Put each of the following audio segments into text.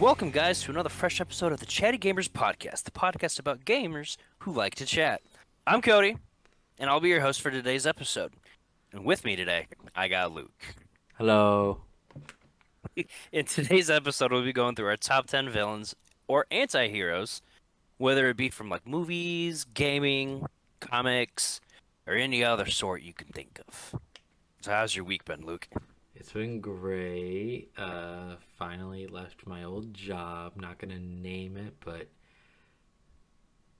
Welcome, guys, to another fresh episode of the Chatty Gamers Podcast, the podcast about gamers who like to chat. I'm Codie, and I'll be your host for today's episode. And with me today, I got Luke. Hello. In today's episode, we'll be going through our top 10 villains or anti heroes, whether it be from like movies, gaming, comics, or any other sort you can think of. So, how's your week been, Luke? It's been great. Uh, finally left my old job. Not gonna name it, but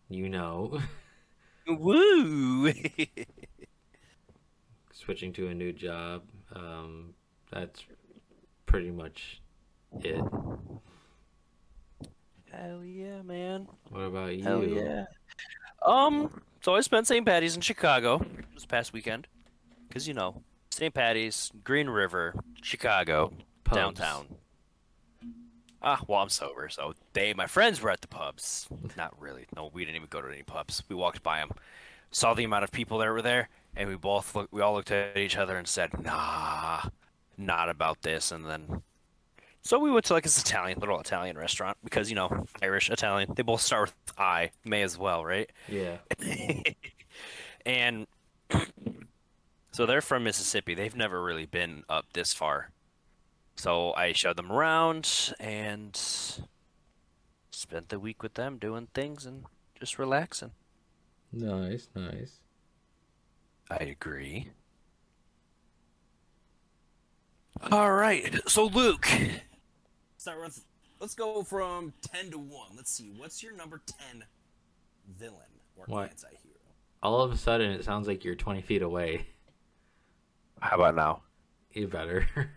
you know, Woo! switching to a new job. Um, that's pretty much it. Hell yeah, man. What about you? Hell yeah. Um, so I spent St. Patty's in Chicago this past weekend. Because, you know, St. Patty's, Green River, Chicago, Pubs. downtown. Ah, well, I'm sober, so they, my friends, were at the pubs. Not really. No, we didn't even go to any pubs. We walked by them, saw the amount of people that were there, and we both look, we all looked at each other and said, "Nah, not about this." And then, so we went to like this Italian, little Italian restaurant because you know, Irish, Italian, they both start with I. May as well, right? Yeah. and so they're from Mississippi. They've never really been up this far. So I showed them around and spent the week with them doing things and just relaxing. Nice, nice. I agree. All right. So Luke, start with let's go from 10 to 1. Let's see. What's your number 10 villain or What? anti-hero? All of a sudden, it sounds like you're 20 feet away. How about now? You better.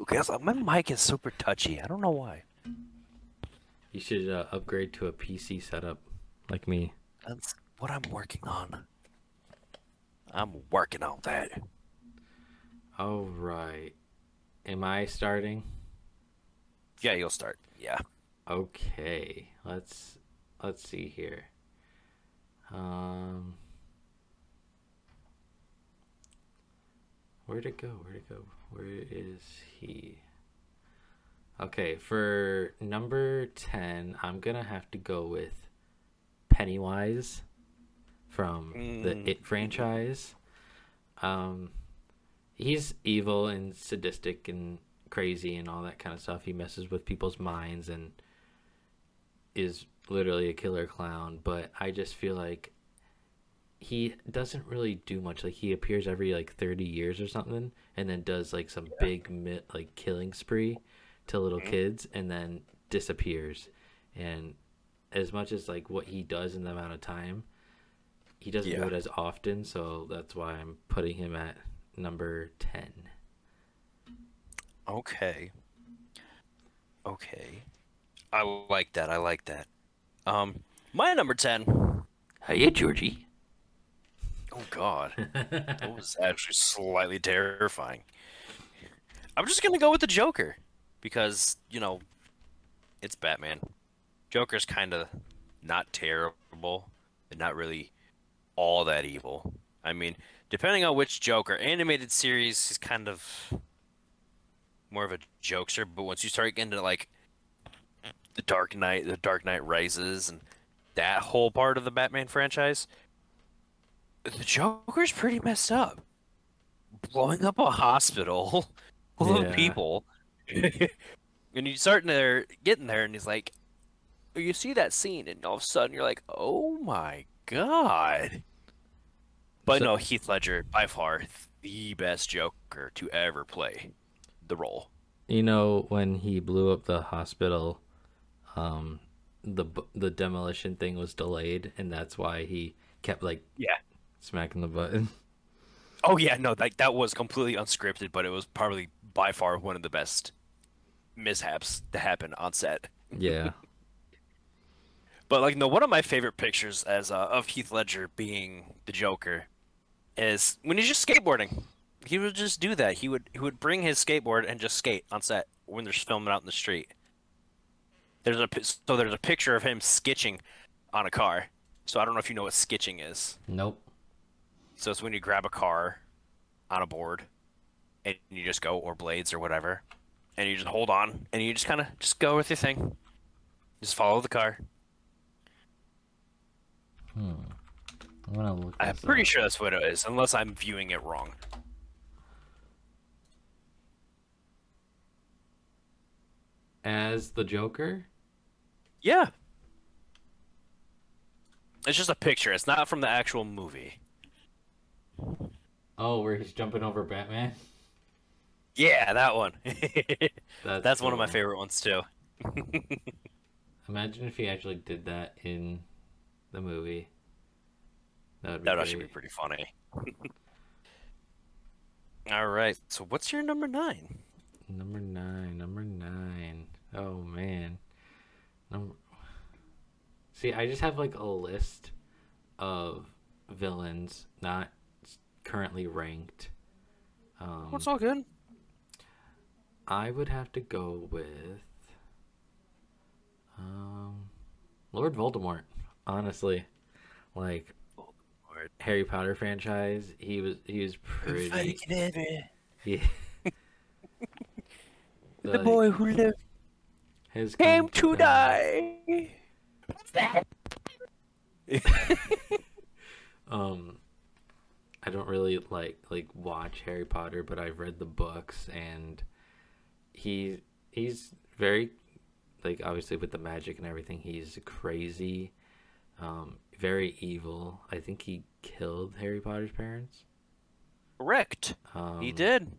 Okay, so my mic is super touchy. I don't know why. you should uh, upgrade to a PC setup, like me. That's what I'm working on. I'm working on that. All right. Am I starting? Yeah, you'll start. Yeah. Okay, let's let's see here. Um, where'd it go? Where'd it go? Where is he? Okay, for number ten, I'm gonna have to go with Pennywise from the Mm. It franchise. Um, he's evil and sadistic and crazy and all that kind of stuff. He messes with people's minds and is literally a killer clown, but I just feel like he doesn't really do much. Like he appears every like 30 years or something and then does like some big mi- like killing spree to little kids and then disappears. And as much as like what he does in the amount of time, he doesn't do it as often, so that's why I'm putting him at number 10. Okay. Okay. I like that. I like that. Um, my number ten. Hey, Georgie. Oh God, that was actually slightly terrifying. I'm just gonna go with the Joker because you know it's Batman. Joker's kind of not terrible, and not really all that evil. I mean, depending on which Joker animated series, he's kind of more of a jokester. But once you start getting to like the Dark Knight, the Dark Knight Rises, and that whole part of the Batman franchise, the Joker's pretty messed up. Blowing up a hospital full Yeah. of people. and you start there getting there and he's like you see that scene and all of a sudden you're like, Oh my god. But So- no, Heath Ledger by far the best Joker to ever play the role. You know when he blew up the hospital, um, the the demolition thing was delayed, and that's why he kept like Yeah. Smacking the button. Oh yeah, no, like that was completely unscripted, but it was probably by far one of the best mishaps to happen on set. Yeah, But like, no, one of my favorite pictures as uh, of Heath Ledger being the Joker is when he's just skateboarding. He would just do that. He would he would bring his skateboard and just skate on set when they're filming out in the street. There's a so there's a picture of him sketching on a car. So I don't know if you know what sketching is. nope. So it's when you grab a car on a board and you just go or blades or whatever. and you just hold on, and you just kind of just go with your thing. Just follow the car. Hmm. I'm gonna look. I'm pretty up. sure that's what it is, unless I'm viewing it wrong. As the Joker. Yeah. It's just a picture. It's not from the actual movie. Oh, where he's jumping over Batman. Yeah, that one. That's, That's one of my favorite ones too. Imagine if he actually did that in the movie. That would be That would actually be pretty funny. All right. So what's your number nine? Number nine. Number nine. Oh man. Number. See, I just have like a list of villains not currently ranked. Um, What's all good? I would have to go with um, Lord Voldemort. Honestly, like Harry Potter franchise, he was he was pretty. Yeah. The boy who lived his came to uh, die. What's that? Um, I don't really like like watch Harry Potter, but I've read the books, and he he's very like obviously with the magic and everything, he's crazy, um, very evil. I think he killed Harry Potter's parents. Correct. Um, He did.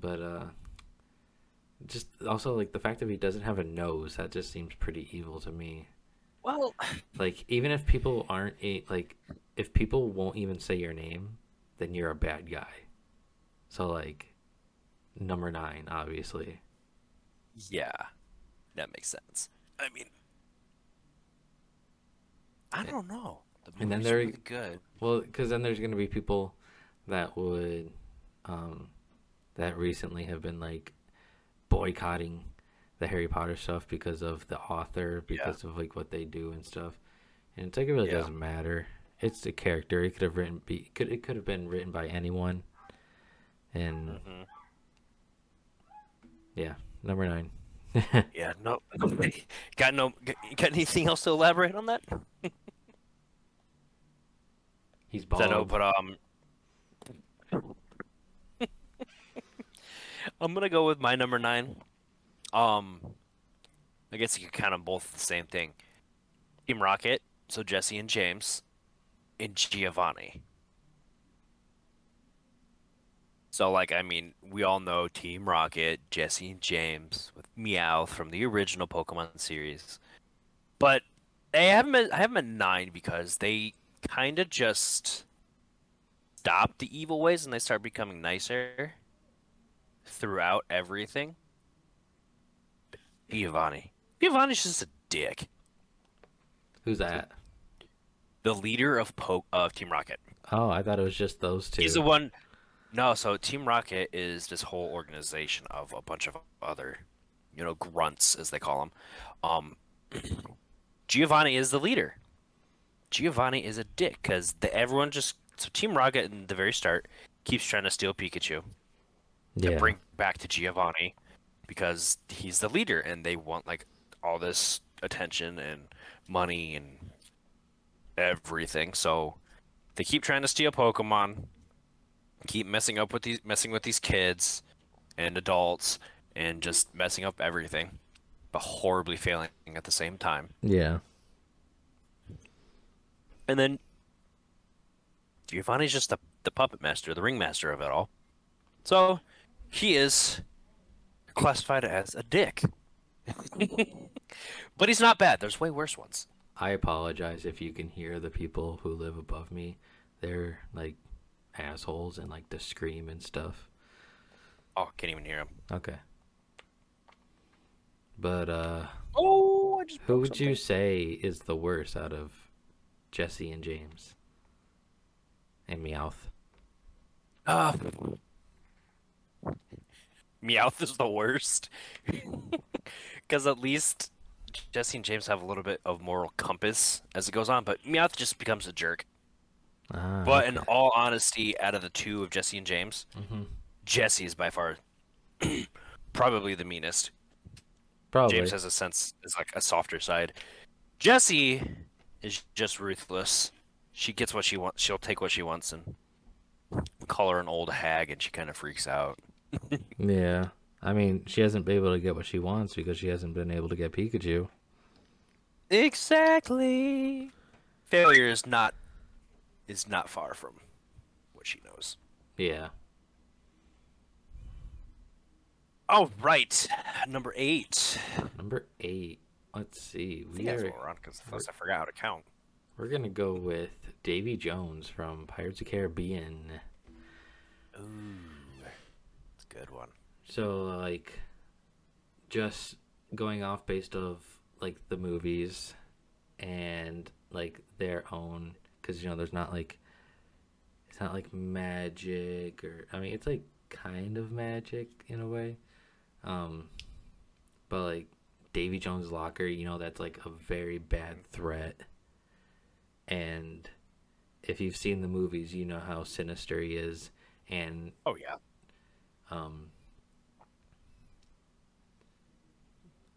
but uh, just also like the fact that he doesn't have a nose that just seems pretty evil to me. Well, like even if people aren't a, like if people won't even say your name then you're a bad guy so like number nine obviously yeah, that makes sense. I mean, I don't know. The And then movie's there- really good. well because then there's gonna be people that would um that recently have been like boycotting the harry potter stuff because of the author because of like what they do and stuff and it's like it really Yeah. doesn't matter it's the character it could have written be could it could have been written by anyone and Mhm. Yeah, number nine. Yeah, no. got no. Got anything else to elaborate on that? He's I know, but um, I'm gonna go with my number nine. Um, I guess you could count them both the same thing. Team Rocket, so Jessie and James, and Giovanni. So, like, I mean, we all know Team Rocket, Jessie and James, with Meowth from the original Pokemon series. But I have them at, I have them at nine because they kind of just stop the evil ways and they start becoming nicer throughout everything. Giovanni. Giovanni's just a dick. Who's that? The leader of po- of Team Rocket. Oh, I thought it was just those two. He's the one. No, so Team Rocket is this whole organization of a bunch of other, you know, grunts as they call them. Um, Giovanni is the leader. Giovanni is a dick because everyone just so Team Rocket in the very start keeps trying to steal Pikachu to yeah. bring back to Giovanni because he's the leader and they want like all this attention and money and everything. So they keep trying to steal Pokemon, keep messing up with these messing with these kids and adults and just messing up everything, but horribly failing at the same time. Yeah. And then Giovanni's just the, the puppet master, the ringmaster of it all. So he is classified as a dick. but he's not bad. There's way worse ones. I apologize if you can hear the people who live above me. They're like assholes and like to scream and stuff. Oh, can't even hear them. Okay. But uh Oh, I just who would you say is the worst out of Jessie and James? And Meowth. Ah. Meowth is the worst. Because at least Jessie and James have a little bit of moral compass as it goes on, but Meowth just becomes a jerk. Ah, But okay. in all honesty, out of the two of Jessie and James, Mhm. Jessie is by far probably the meanest. Probably. James has a sense is like a softer side. Jessie is just ruthless. She gets what she wants. She'll take what she wants, and call her an old hag, and she kind of freaks out. Yeah. I mean, she hasn't been able to get what she wants because she hasn't been able to get Pikachu. Exactly. Failure is not is not far from what she knows. Yeah. All right, number eight. Number eight. Let's see. We that's are what we're on because I forgot how to count. we're gonna go with Davy Jones from Pirates of Caribbean. Ooh, good one. So like, just going off based of like the movies and like their own, because you know there's not like it's not like magic or I mean it's like kind of magic in a way, um, but like Davy Jones' locker, you know that's like a very bad threat, and if you've seen the movies, you know how sinister he is, and Oh yeah. Um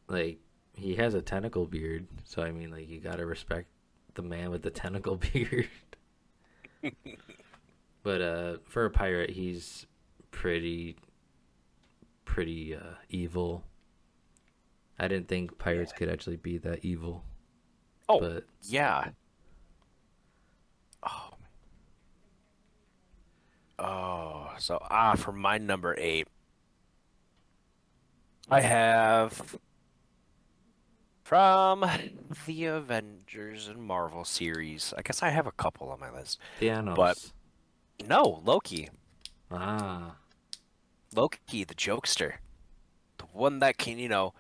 like he has a tentacle beard so i mean like you gotta respect the man with the tentacle beard. But uh for a pirate he's pretty pretty uh evil. I didn't think pirates could actually be that evil. Oh but yeah. Oh. Oh, so ah, for my number eight, I have from the Avengers and Marvel series. I guess I have a couple on my list. Thanos. But- No, Loki. ah Loki, the jokester. The one that can, you know,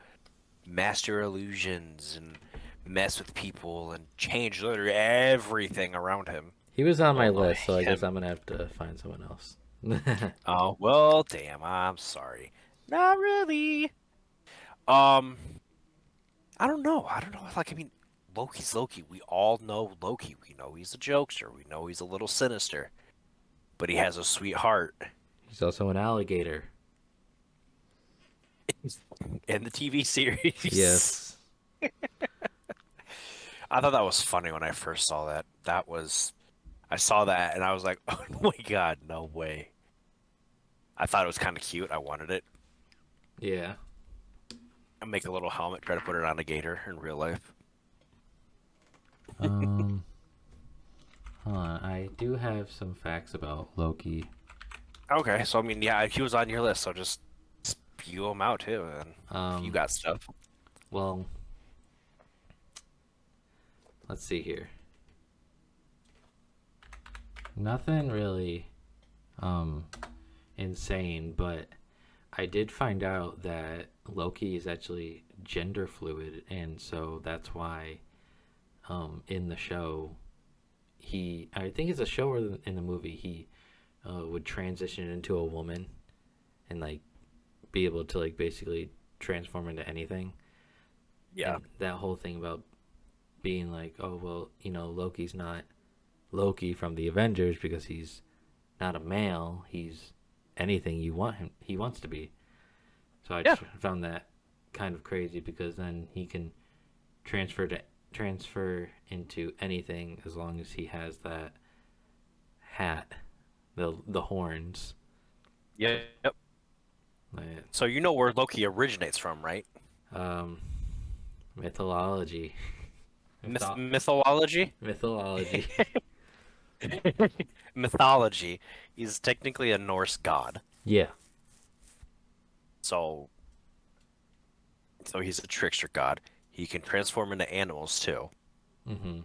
master illusions and mess with people and change literally everything around him. He was on my Oh, list so i guess i'm gonna have to find someone else Oh, well, damn, I'm sorry. Not really. Um, I don't know. I don't know. Like, I mean, Loki's Loki. We all know Loki. We know he's a jokester. We know he's a little sinister. But he has a sweet heart. he's also an alligator In the TV series. yes I thought that was funny when I first saw that. That was, I saw that and I was like, oh my god, no way. I thought it was kind of cute. I wanted it. yeah I make a little helmet, try to put it on a gator in real life. Um, hold on. I do have some facts about Loki. Okay, so I mean, yeah, he was on your list, so just spew him out too. And Um, you got stuff. well, let's see here. Nothing really, um, insane, but I did find out that Loki is actually gender fluid, and so that's why, um, in the show, he I think it's a show or in the movie he uh, would transition into a woman, and like be able to like basically transform into anything. Yeah, And that whole thing about being like, oh well, you know, Loki's not Loki from the Avengers because he's not a male. He's anything you want him. He wants to be. So I Yeah. just found that kind of crazy because then he can transfer to transfer into anything as long as he has that hat, the the horns. yeah, yep. Like, So you know where Loki originates from, right? Um, mythology. Myth- mythology. mythology. mythology. He's technically a Norse god. yeah. So, so he's a trickster god. He can transform into animals too. Mm-hmm.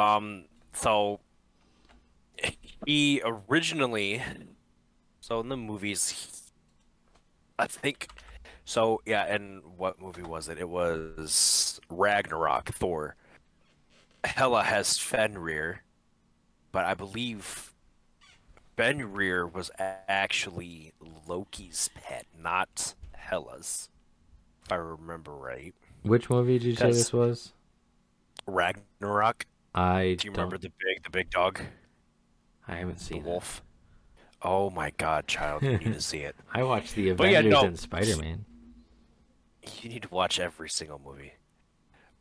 Um, so he originally, so in the movies, he- I think, so yeah. And what movie was it? It was Ragnarok. Thor. Hela has Fenrir, but I believe Fenrir was actually Loki's pet, not Hela's. If I remember right. Which movie did you say this was? Ragnarok. I Do you don't- remember the big, the big dog? I haven't the seen it. wolf. Oh my god, child, you need to see it. I watched the But yeah, Avengers no. and Spider Man. You need to watch every single movie.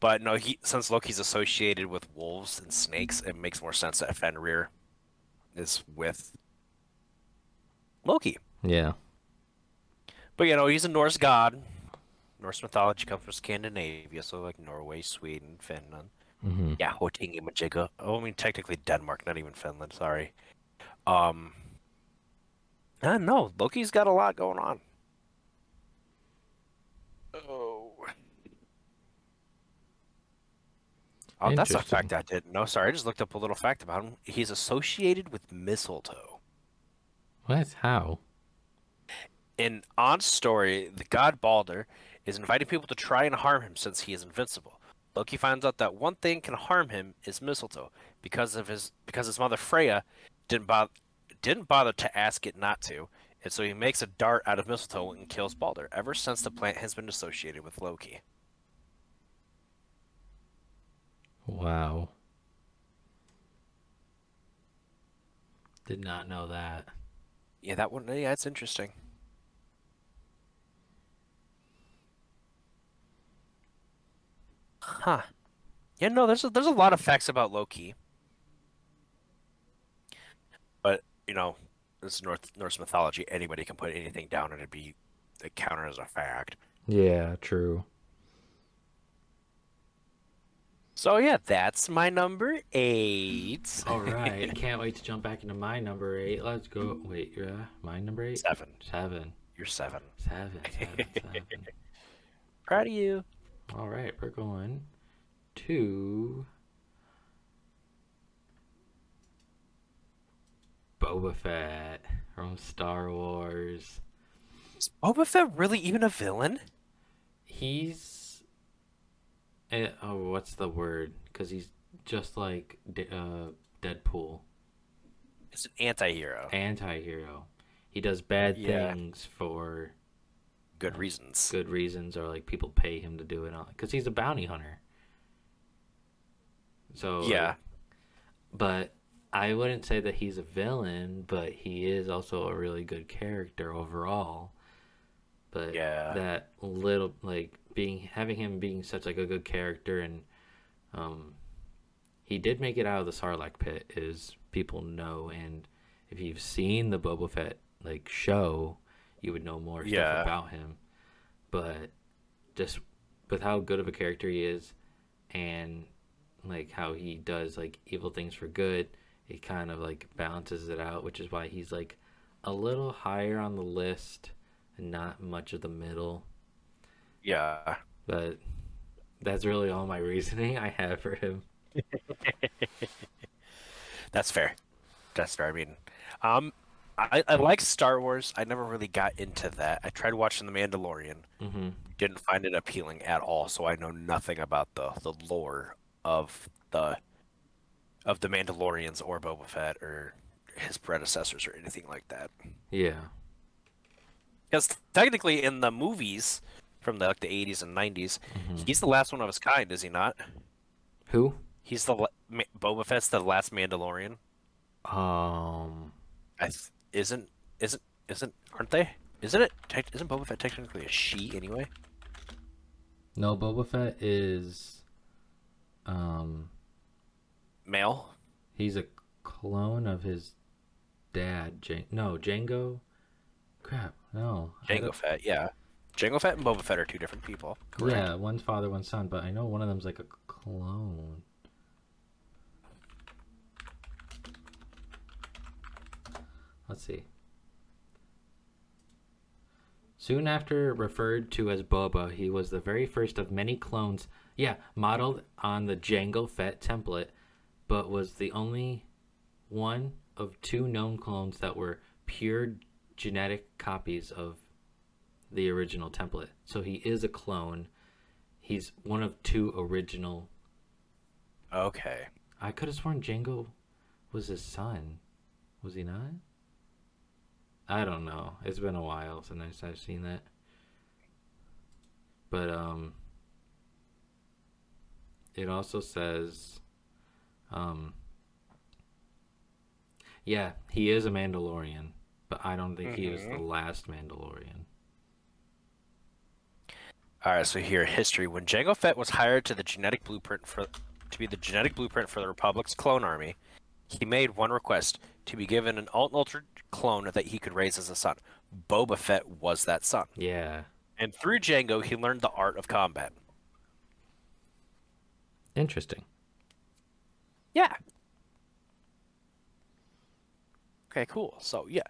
But no, he since Loki's associated with wolves and snakes, it makes more sense that Fenrir is with Loki. Yeah. But you know, he's a Norse god. Norse mythology comes from Scandinavia, so like Norway, Sweden, Finland. hmm Yeah, Hotingi Majiga. Oh, I mean technically Denmark, not even Finland. Sorry. Um. I don't know. Loki's got a lot going on. Oh. Oh, that's a fact I didn't know. Sorry, I just looked up a little fact about him. He's associated with mistletoe. What? How? In On's story, the god Balder is inviting people to try and harm him since he is invincible. Loki finds out that one thing can harm him is mistletoe because of his because his mother Freya didn't bother didn't bother to ask it not to, and so he makes a dart out of mistletoe and kills Balder. Ever since the plant has been associated with Loki. Wow. Did not know that. Yeah, that one. Yeah, it's interesting. Huh. Yeah, no, there's a, there's a lot of facts about Loki. But, you know, this is North Norse mythology. Anybody can put anything down and it'd be counted as a fact. Yeah, true. So yeah, that's my number eight. All right. Can't wait to jump back into my number eight. Let's go. Wait, yeah, uh, my number eight? Seven. Seven. You're seven. Seven. Seven. seven. Proud of you. All right, we're going to Boba Fett from Star Wars. Is Boba Fett really even a villain? He's oh, what's the word? Because he's just like D- uh, Deadpool, It's an anti-hero. anti-hero. He does bad Yeah. things for Good reasons. good reasons, or like people pay him to do it. Because he's a bounty hunter. So Yeah. like, but I wouldn't say that he's a villain, but he is also a really good character overall. But Yeah. that little like being having him being such like a good character and um he did make it out of the Sarlacc pit is people know and if you've seen the Boba Fett like show, you would know more Yeah. stuff about him. But just with how good of a character he is and like how he does like evil things for good, it kind of like balances it out, which is why he's like a little higher on the list and not much of the middle. Yeah. But that's really all my reasoning I have for him. That's fair. That's fair. I mean, um, I, I like Star Wars. I never really got into that. I tried watching The Mandalorian. hmm Didn't find it appealing at all. So I know nothing about the the lore of the of the Mandalorians or Boba Fett or his predecessors or anything like that. Yeah. Because technically, in the movies from the like the 80s and 90s, Mhm. he's the last one of his kind, is he not? Who? He's the Ma- Boba Fett's the last Mandalorian. Um. I th- isn't isn't isn't aren't they? Isn't it? Tec- isn't Boba Fett technically a she anyway? No, Boba Fett is. Um. Male. He's a clone of his dad. Jan- no, Django. Crap. No. I Jango Fett. Yeah. Jango Fett and Boba Fett are two different people. Correct. Yeah, one's father, one's son, but I know one of them's like a clone. Let's see. Soon after referred to as Boba, he was the very first of many clones, yeah, modeled on the Jango Fett template, but was the only one of two known clones that were pure genetic copies of the original template. So he is a clone. He's one of two original. Okay. I could have sworn Jango was his son. Was he not? I don't know. It's been a while since I've seen that. But um it also says um yeah, he is a Mandalorian. but I don't think he was the Mhm. last Mandalorian. All right, so here history. When Jango Fett was hired to the genetic blueprint for to be the genetic blueprint for the Republic's clone army, he made one request to be given an unaltered clone that he could raise as a son. Boba Fett was that son, Yeah, and through Jango, he learned the art of combat. interesting. Yeah. Okay, cool. So yeah,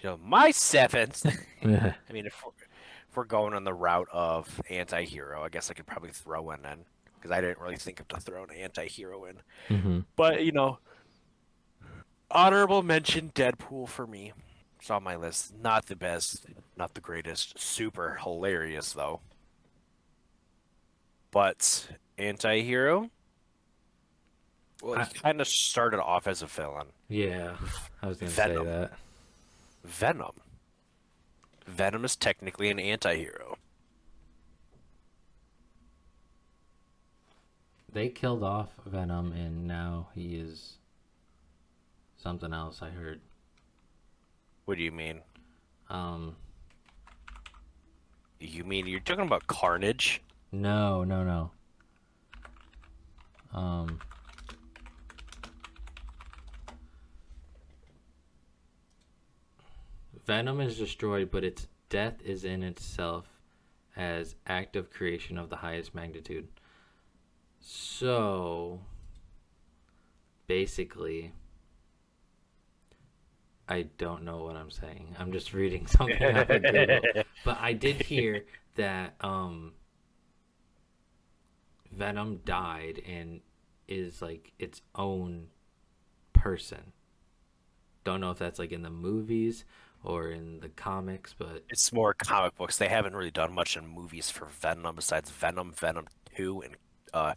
you know, my seventh. yeah, I mean, if we're, if we're going on the route of anti-hero, I guess I could probably throw one in because I didn't really think of to throw an anti-hero in. hmm But you know, honorable mention Deadpool for me. It's on my list. Not the best, not the greatest. Super hilarious though. But anti-hero. Well, he kind of started off as a villain. yeah. I was gonna Venom. say that. Venom. Venom is technically an anti-hero. They killed off Venom, and now he is something else. I heard. What do you mean? Um, You mean you're talking about Carnage? no, no, no. Um, Venom is destroyed, but its death is in itself as act of creation of the highest magnitude. So, basically, I don't know what I'm saying. I'm just reading something off of Google. But I did hear that um, Venom died and is like its own person. Don't know if that's like in the movies or in the comics, but It's more comic books. They haven't really done much in movies for Venom besides Venom, Venom 2, and uh,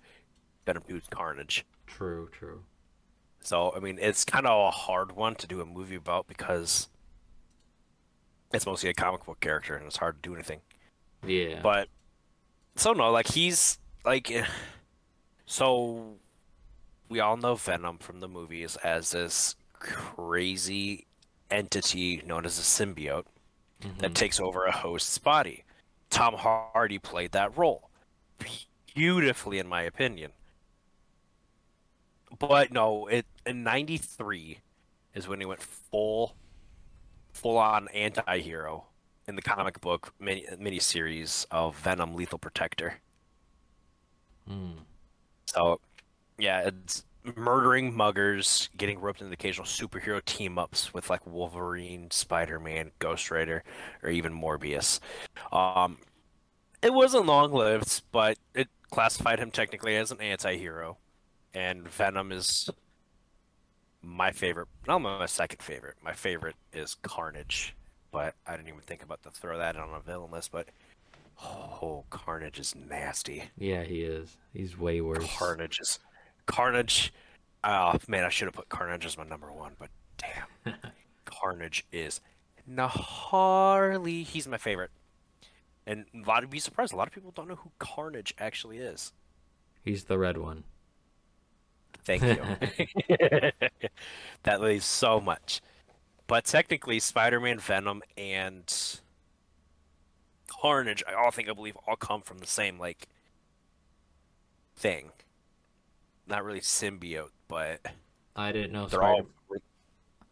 Venom 2's Carnage. true, true. So, I mean, it's kind of a hard one to do a movie about because it's mostly a comic book character and it's hard to do anything. Yeah. But, so no, like, he's, like, so we all know Venom from the movies as this crazy entity known as a symbiote that Mhm. takes over a host's body. Tom Hardy played that role beautifully, in my opinion. But no, it in '93 is when he went full, full on anti-hero in the comic book mini miniseries of Venom: Lethal Protector. Mm. So, yeah, it's murdering muggers, getting roped into occasional superhero team ups with like Wolverine, Spider Man, Ghost Rider, or even Morbius. Um, it wasn't long lived, but it classified him technically as an anti hero. And Venom is my favorite, not my second favorite. My favorite is Carnage, but I didn't even think about to throw that on a villain list. But oh, Carnage is nasty. Yeah, he is. He's way worse. Carnage is Carnage. Oh man, I should have put Carnage as my number one, but damn, Carnage is gnarly. He's my favorite, and a lot of be surprised. A lot of people don't know who Carnage actually is. He's the red one. Thank you. that leaves so much. But technically, Spider-Man, Venom, and Carnage, I all think I believe all come from the same like thing. Not really symbiote, but I didn't know. they're Spider- all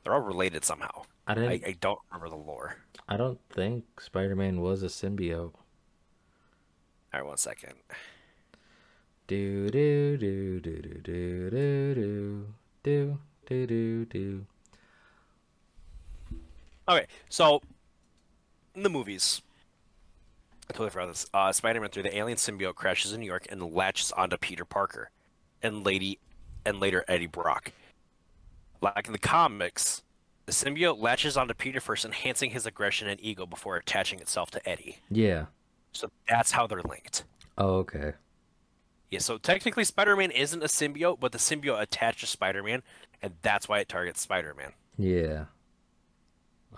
they're all related somehow. I didn't. I, I don't remember the lore. I don't think Spider-Man was a symbiote. All right, one second. Do do do do do do do do do do do do. Okay, so in the movies, I totally forgot this. Uh, Spider-Man 3, the alien symbiote crashes in New York and latches onto Peter Parker and lady and later Eddie Brock. Like in the comics, the symbiote latches onto Peter first, enhancing his aggression and ego before attaching itself to Eddie. Yeah. So that's how they're linked. Oh, okay. Yeah, so technically Spider-Man isn't a symbiote, but the symbiote attaches to Spider-Man, and that's why it targets Spider-Man. Yeah.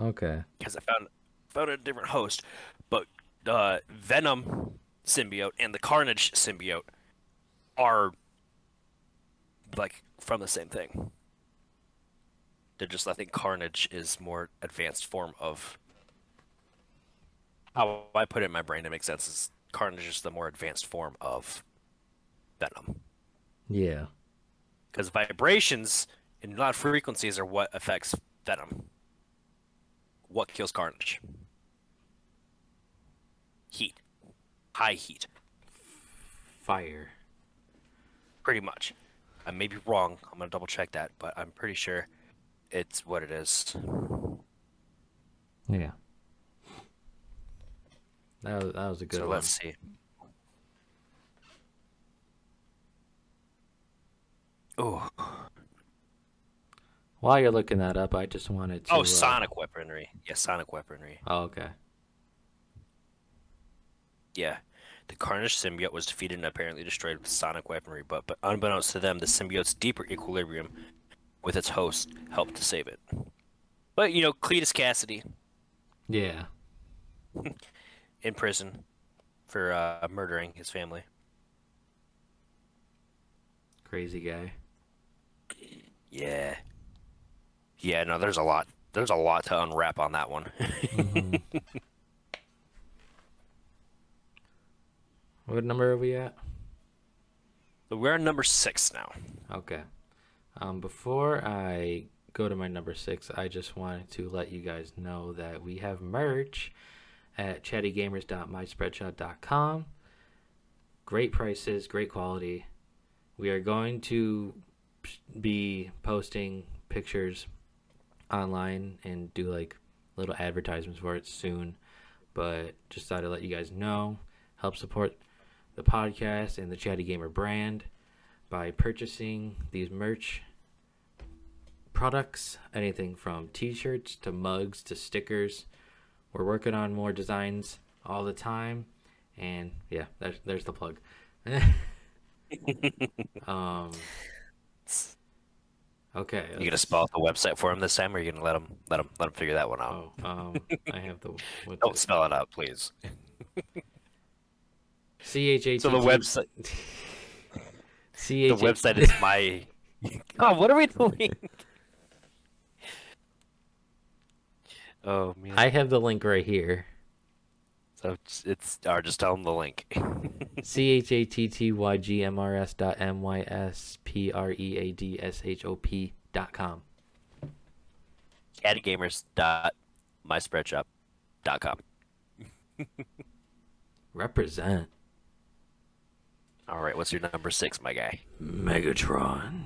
Okay. because I found found a different host. But uh, Venom symbiote and the Carnage symbiote are like from the same thing. They're just I think Carnage is more advanced form of how I put it in my brain to make sense is Carnage is the more advanced form of Venom. Yeah. Because vibrations and not frequencies are what affects Venom. What kills Carnage? Heat. High heat. Fire. Pretty much. I may be wrong. I'm gonna double check that, but I'm pretty sure it's what it is. Yeah. That was, that was a good so one. let's see. Oh, While you're looking that up, I just wanted to. oh, uh, sonic weaponry. Yeah, sonic weaponry. Oh, okay. Yeah. The Carnage symbiote was defeated and apparently destroyed with sonic weaponry, but, but unbeknownst to them, the symbiote's deeper equilibrium with its host helped to save it. But, you know, Cletus Kasady Yeah. in prison for uh, murdering his family. Crazy guy. Yeah. Yeah, no, there's a lot. There's a lot to unwrap on that one. What number are we at? we're on number six now. Okay. Um, before I go to my number six, I just wanted to let you guys know that we have merch at chattygamers.myspreadshop.com. Great prices, great quality. We are going to be posting pictures online and do like little advertisements for it soon. But just thought I'd let you guys know. Help support the podcast and the Chatty Gamer brand by purchasing these merch products anything from t-shirts to mugs to stickers we're working on more designs all the time and yeah there's, there's the plug um okay You gonna spell out the website for him this time, or are you gonna let him let him let him figure that one out? oh um i have the Don't spell it out, please. c-h-a-t-t So the website c the website is my. Oh, what are we doing? oh man. i have the link right here So it's, it's or just tell them the link. C H A T T Y G M R S dot M Y S P R E A D S H O P dot com. Chattygamers dot myspreadshop.com. Represent All right, what's your number six, my guy? Megatron.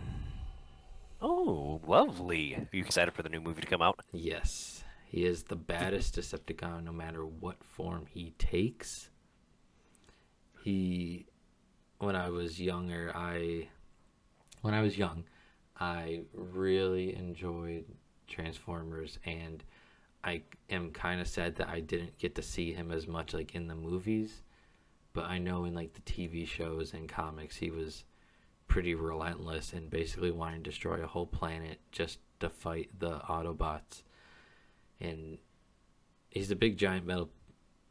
Oh, lovely. Are you excited for the new movie to come out? Yes, he is the baddest Decepticon no matter what form he takes. He, when I was younger, I, when I was young, I really enjoyed Transformers, and I am kind of sad that I didn't get to see him as much like in the movies. But I know in like the TV shows and comics, he was pretty relentless and basically wanting to destroy a whole planet just to fight the Autobots. And he's a big giant metal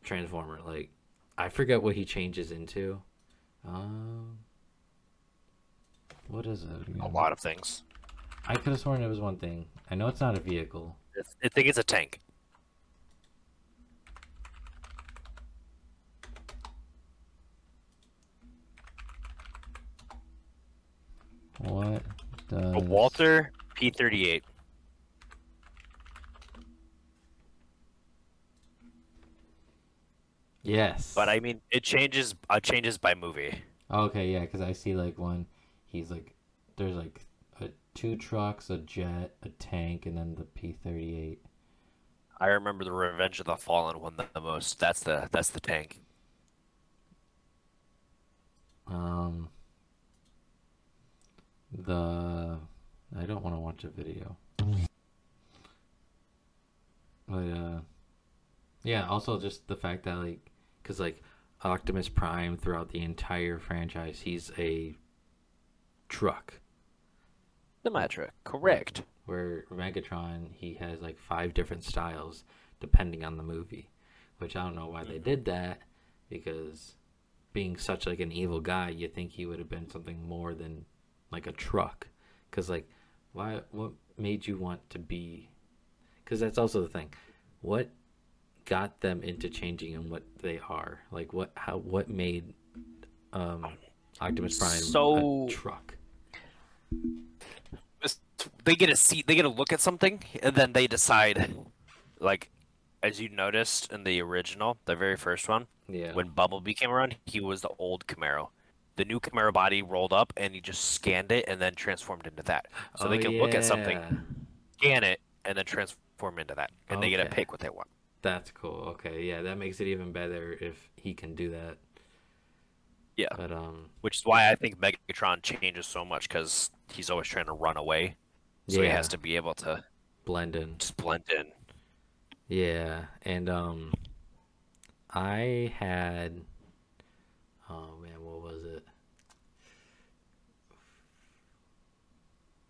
transformer. Like I forget what he changes into. Um, what is it? A lot of things. I could have sworn it was one thing. I know it's not a vehicle. I think it's a tank. What does A Walther P38. Yes. But I mean, it changes. Uh, changes by movie. Okay, yeah, because I see like one. He's like, there's like a, two trucks, a jet, a tank, and then the P thirty eight. I remember the Revenge of the Fallen one the, the most. That's the that's the tank. Um. The I don't want to watch a video. But uh, yeah. Also, just the fact that like, cause like Optimus Prime throughout the entire franchise, he's a truck. The truck, correct. where Megatron he has like five different styles depending on the movie, which I don't know why they did that because being such like an evil guy, you think he would have been something more than like a truck, because like Why? What made you want to be? Because that's also the thing. What got them into changing and what they are? Like what? How? What made um, Optimus Prime So- a truck? they get a see they get a look at something and then they decide like as you noticed in the original the very first one Yeah. when bumblebee came around he was the old camaro the new camaro body rolled up and he just scanned it and then transformed into that so they Oh, can look at something scan it and then transform into that and they get to pick what they want That's cool. Okay, yeah, that makes it even better if he can do that. Yeah. But um, which is why i think megatron changes so much because he's always trying to run away so he has to be able to blend in. just blend in Yeah, and um, I had. Oh man, what was it?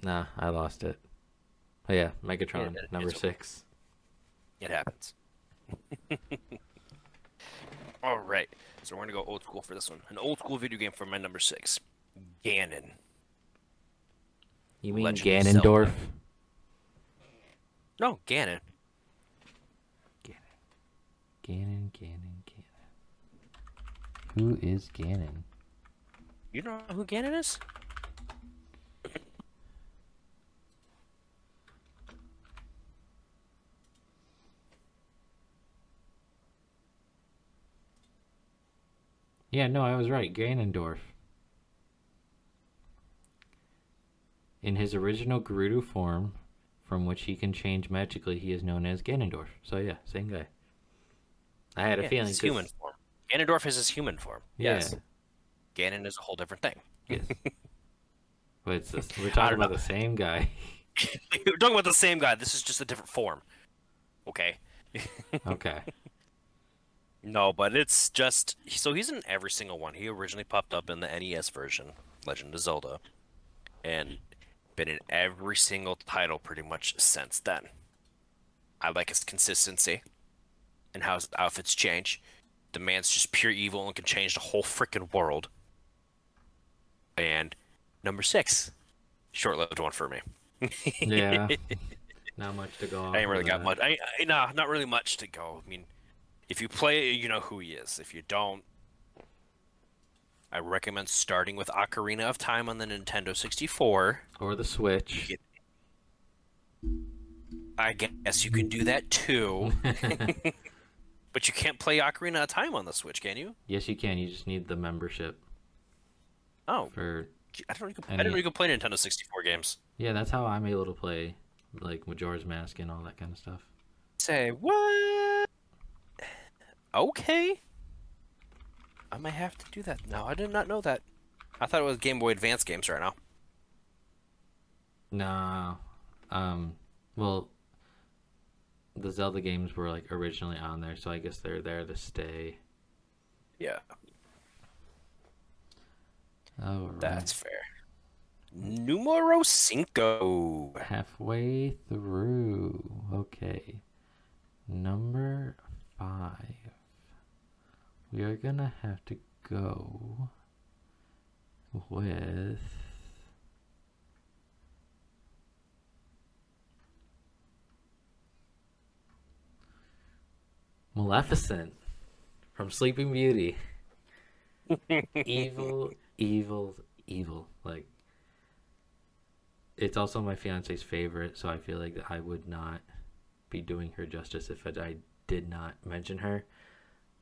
Nah, I lost it. Oh yeah, Megatron it- number six. It happens. All right, so we're gonna go old school for this one. An old school video game for my number six, Ganon. You mean Legend Zelda. Ganondorf? No, Ganon. Ganon, Ganon, Ganon. Who is Ganon? You know who Ganon is? Yeah, no, I was right. Ganondorf. In his original Gerudo form, from which he can change magically, he is known as Ganondorf. So yeah, same guy. I had a feeling. his human form. Ganondorf is his human form. Yeah. Yes. Ganon is a whole different thing. Yes. but the, we're talking about know. the same guy. We're talking about the same guy. This is just a different form. Okay. okay. No, but it's just so he's in every single one. He originally popped up in the NES version, Legend of Zelda, and been in every single title pretty much since then. I like his consistency and how his outfits change. The man's just pure evil and can change the whole freaking world. And number six, short-lived one for me. Yeah. Not much to go. on. I ain't really got that. much. I, I nah, not really much to go. I mean, if you play, it, you know who he is. If you don't, I recommend starting with Ocarina of Time on the Nintendo 64. Or the Switch. Get- I guess you can do that too, but you can't play Ocarina of Time on the Switch, can you? yes, you can. You just need the membership Oh, for. I don't. know I Any- didn't know you could play Nintendo 64 games. Yeah, that's how I'm able to play, like Majora's Mask and all that kind of stuff. Say what? Okay. I might have to do that. No, I did not know that. I thought it was Game Boy Advance games right now. No. Um well the Zelda games were like originally on there, so I guess they're there to stay. Yeah, Oh, that's fair. Numero cinco. halfway through. Okay. Number 5. We are going to have to go with Maleficent from Sleeping Beauty. evil, evil, evil. Like, it's also my fiance's favorite, so I feel like I would not be doing her justice if I did not mention her.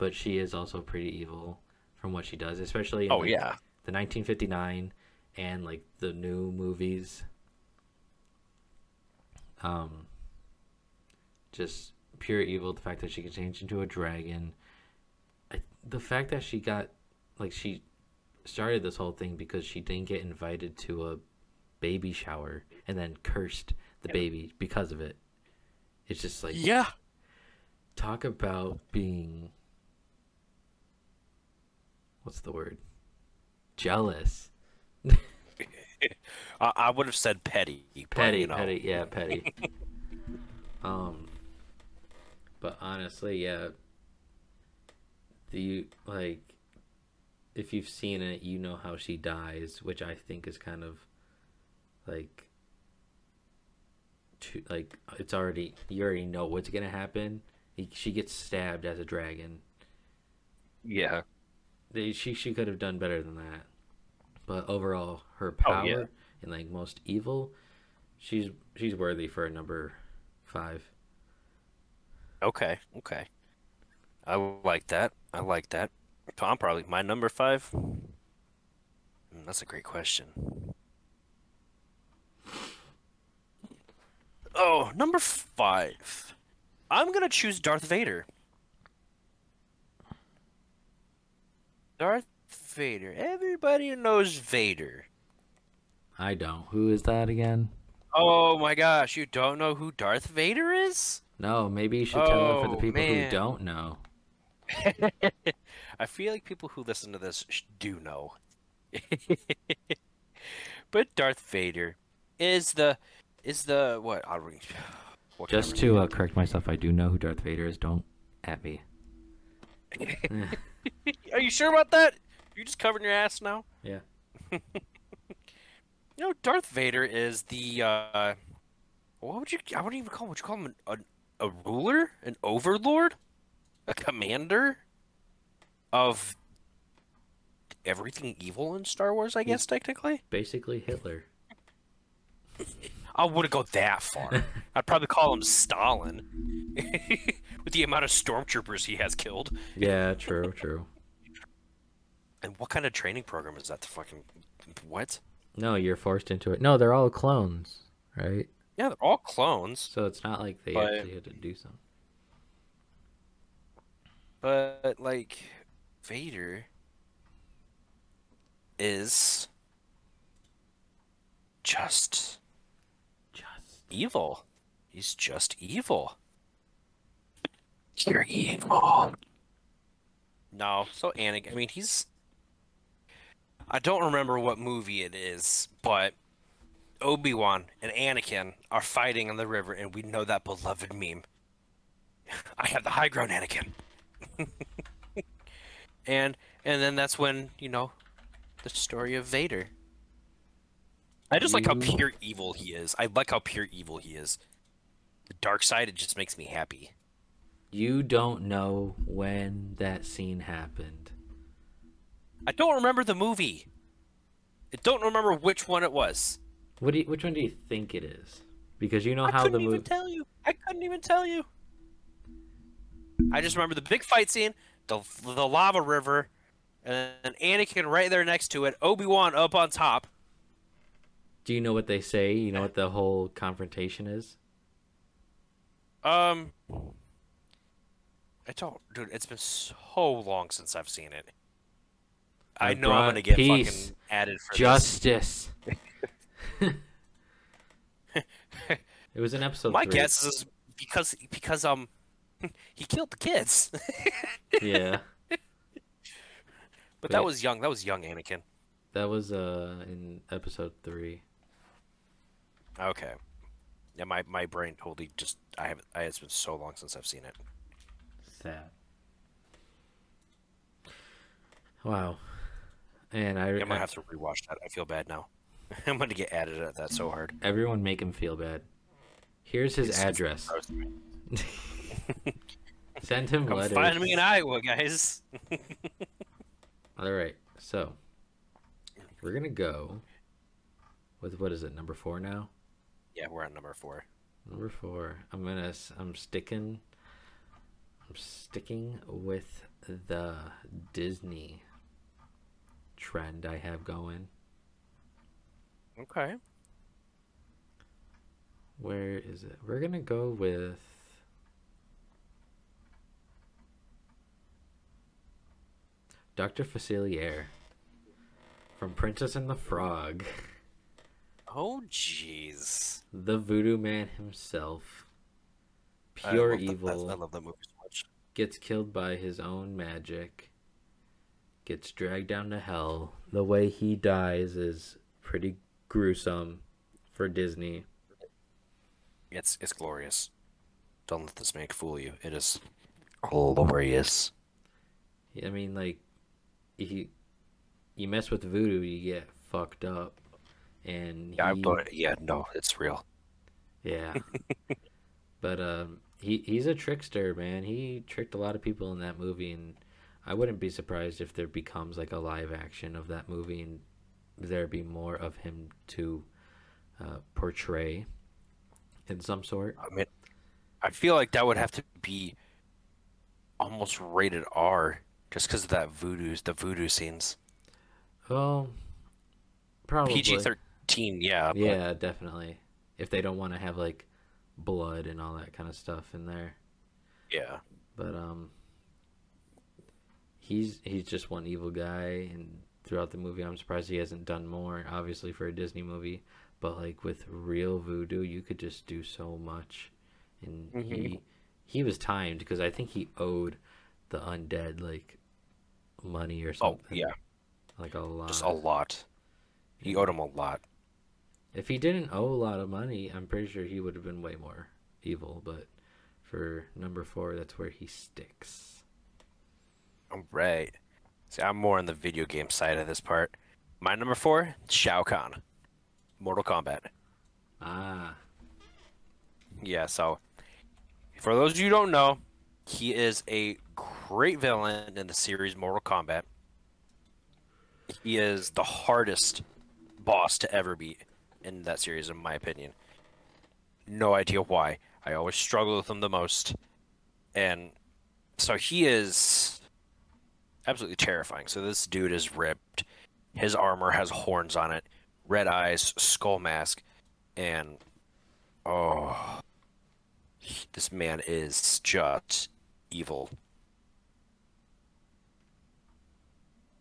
But she is also pretty evil from what she does, especially in Oh like, yeah. the 1959 and like the new movies. Um, just pure evil. The fact that she can change into a dragon. I, the fact that she got, like, she started this whole thing because she didn't get invited to a baby shower and then cursed the baby because of it. It's just like Yeah. talk about being what's the word jealous I, I would have said petty. but, petty know, petty yeah petty um but honestly yeah the like if you've seen it you know how she dies which i think is kind of like too like it's already you already know what's gonna happen. He, she gets stabbed as a dragon. Yeah. They, she she could have done better than that. But overall, her Oh, power yeah. and like most evil, she's she's worthy for a number five. Okay. Okay. I like that. I like that. Tom, probably my number five. Hmm, That's a great question. Oh, number five. I'm gonna choose Darth Vader. Darth Vader. Everybody knows Vader. I don't. Who is that again? Oh my gosh, you don't know who Darth Vader is? No, maybe you should tell it for the Oh, people man. who don't know. I feel like people who listen to this do know. but Darth Vader is the is the what? I'll read. What Just to uh, correct myself, I do know who Darth Vader is. Don't at me. Are you sure about that? You're just covering your ass now. Yeah. You know, Darth Vader is the uh, what would you? I wouldn't even call. Would you call him a, a, a ruler, an overlord, a commander of everything evil in Star Wars? I guess technically. Basically Hitler. I wouldn't go that far. I'd probably call him Stalin, with the amount of stormtroopers he has killed. Yeah, true, true. And what kind of training program is that? To fucking what? No, you're forced into it. No, they're all clones, right? Yeah, they're all clones. So it's not like they But- actually had to do something. But like Vader is just Just evil. He's just evil. You're evil. No, so Anakin. I mean, he's. I don't remember what movie it is, but Obi Wan and Anakin are fighting in the river, and we know that beloved meme. I have the high ground, Anakin. and and then that's when you know the story of Vader. I just like how pure evil he is. I like how pure evil he is. The dark side, it just makes me happy. you don't know when that scene happened. I don't remember the movie. I don't remember which one it was. What do you, which one do you think it is? Because you know I how the movie. I couldn't even tell you. I couldn't even tell you. I just remember the big fight scene, the the lava river, and Anakin right there next to it, Obi Wan up on top. Do you know what they say? You know what the whole confrontation is? Um, I don't, dude. It's been so long since I've seen it. I, I know I'm gonna get peace, fucking added for. Justice. it was an episode My three. guess is because because um he killed the kids. Yeah, but that was young. That was young Anakin. that was uh in episode three. Okay. Yeah, my, my brain totally just I haven't. I, it's been so long since I've seen it. Sad. Wow. And I, I'm gonna have to rewatch that. I feel bad now. I'm gonna get added at that so hard. everyone make him feel bad. Here's his it's address. Send him Come letters. find me in Iowa, guys. All right, so we're gonna go with what is it? Number four now. Yeah, we're on number four. Number four. I'm gonna. I'm sticking. I'm sticking with the Disney trend I have going. Okay. Where is it? We're gonna go with. Dr. Facilier from Princess and the Frog. Oh, jeez. The voodoo man himself. Pure that- evil. I love that movie so much. gets killed by his own magic, gets dragged down to hell. The way he dies is pretty gruesome for Disney. It's it's glorious. Don't let this make fool you. It is glorious. I mean, like, you, you mess with voodoo, you get fucked up. And Yeah, he, but yeah, no, it's real. Yeah. but um, he he's a trickster, man. He tricked a lot of people in that movie, and I wouldn't be surprised if there becomes like a live action of that movie, and there be more of him to uh, portray in some sort. I mean, I feel like that would have to be almost rated R, just because of that voodoo, the voodoo scenes. Well, probably PG thirteen, yeah. but- Yeah, definitely. If they don't want to have like blood and all that kind of stuff in there. yeah. But um he's he's just one evil guy and throughout the movie I'm surprised he hasn't done more obviously for a Disney movie, but like with real voodoo you could just do so much. And Mhm. he he was timed because I think he owed the undead like money or something. Oh, something. yeah. Like a lot. Just a lot. He owed him a lot. If he didn't owe a lot of money, I'm pretty sure he would have been way more evil. But for number four, that's where he sticks. All right. See, I'm more on the video game side of this part. My number four, Shao Kahn, Mortal Kombat. Ah, Yeah, so for those of you who don't know, he is a great villain in the series Mortal Kombat. He is the hardest boss to ever beat in that series, in my opinion. No idea why. I always struggle with him the most. And so he is absolutely terrifying. So this dude is ripped. His armor has horns on it, red eyes, skull mask, and oh, this man is just evil.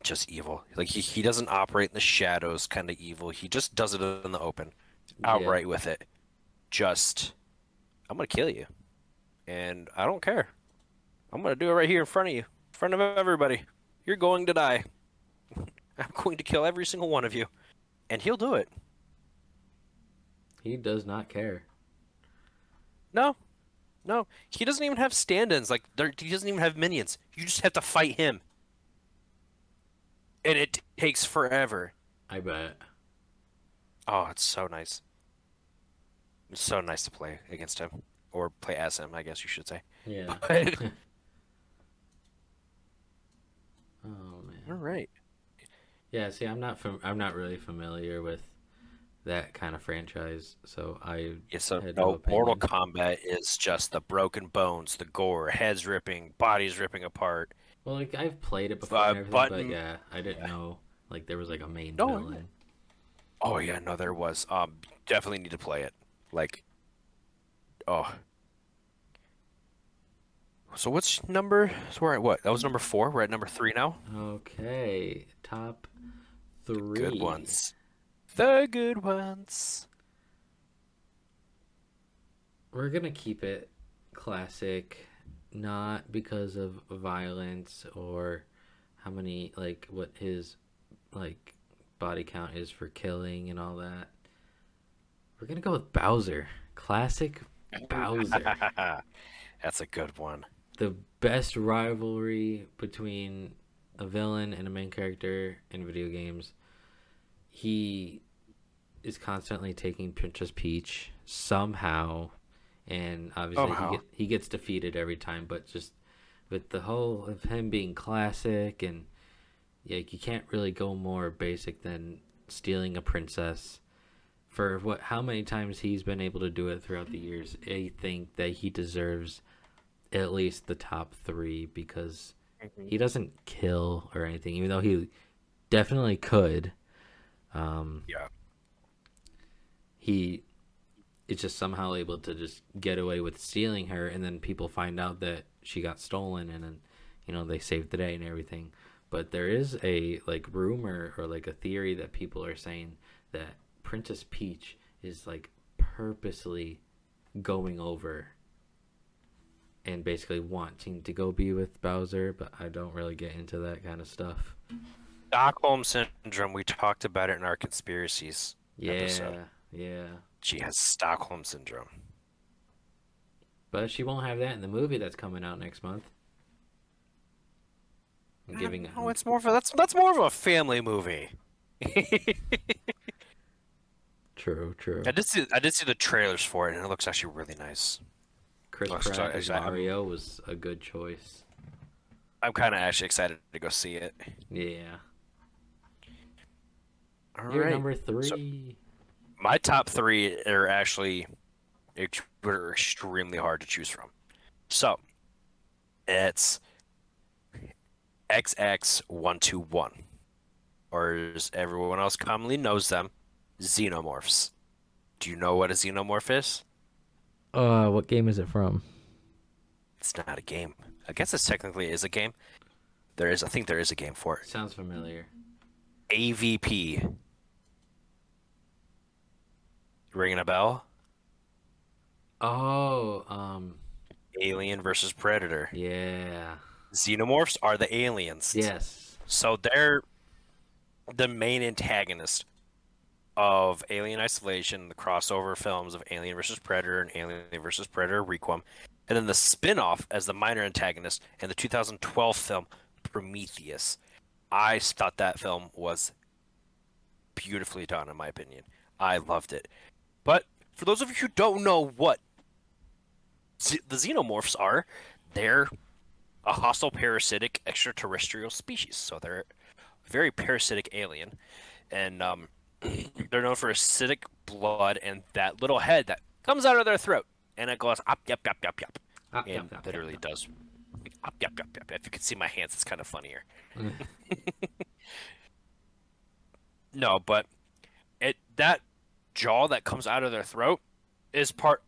Just evil. Like he, he doesn't operate in the shadows kind of evil. He just does it in the open. Yeah. Outright with it. Just I'm gonna kill you. And I don't care. I'm gonna do it right here in front of you. In front of everybody. You're going to die. I'm going to kill every single one of you. And he'll do it. he does not care. No, no, he doesn't even have stand-ins. Like there, he doesn't even have minions. You just have to fight him, and it takes forever. I bet. Oh, it's so nice. It's so nice to play against him, or play as him. I guess you should say. Yeah. But- oh man. All right. Yeah. See, I'm not fam- I'm not really familiar with that kind of franchise, so I Yeah. So no, no Mortal. Kombat is just the broken bones, the gore, heads ripping, bodies ripping apart. Well like I've played it before, Uh, and everything, button- but yeah, I didn't know like there was like a main No, villain. Oh yeah, no, there was. Um, definitely need to play it. Like, oh. So what's number? So we're at what? That was number four. We're at number three now. Okay, top three. Good ones. The good ones. We're gonna keep it classic, not because of violence or how many like what his like body count is for killing and all that. We're gonna go with Bowser. Classic Bowser. That's a good one. the best rivalry between a villain and a main character in video games. He is constantly taking Princess Peach somehow, and obviously Somehow. he, get, he gets defeated every time. But just with the whole of him being classic, and like you can't really go more basic than stealing a princess. For what? How many times he's been able to do it throughout the years? I think that he deserves at least the top three because he doesn't kill or anything, even though he definitely could. Um, Yeah. he is just somehow able to just get away with stealing her, and then people find out that she got stolen, and then you know they saved the day and everything. But there is a like rumor or like a theory that people are saying that Princess Peach is like purposely going over and basically wanting to go be with Bowser, but I don't really get into that kind of stuff. Stockholm syndrome. We talked about it in our conspiracies. Yeah, Episode. yeah. She has Stockholm syndrome. But she won't have that in the movie that's coming out next month. I'm giving Oh, it's more of a, that's that's more of a family movie. true. True. I did see I did see the trailers for it, and it looks actually really nice. Chris Pratt as. Mario was a good choice. I'm kind of actually excited to go see it. Yeah. All You're right. number three. My top three are actually ex- were extremely hard to choose from. So it's XX121, or as everyone else commonly knows them, xenomorphs. Do you know what a xenomorph is? Uh, what game is it from? It's not a game. I guess it technically is a game. There is, I think there is a game for it. Sounds familiar. AVP. Ringing a bell? Oh, um, Alien versus Predator. yeah. Xenomorphs are the aliens. Yes. So they're the main antagonist of Alien Isolation, the crossover films of Alien versus Predator and Alien versus Predator Requiem, and then the spin-off as the minor antagonist in the 2012 film Prometheus. I thought that film was beautifully done in my opinion. I loved it. But for those of you who don't know what ze- the xenomorphs are, they're a hostile parasitic extraterrestrial species. So they're a very parasitic alien, and um, they're known for acidic blood and that little head that comes out of their throat, and it goes up, yep, yep, yep, yep, Ah, and yep, yep, literally yep. does up, yep, yep, yep. If you can see my hands, it's kind of funnier. no, but it that jaw that comes out of their throat is part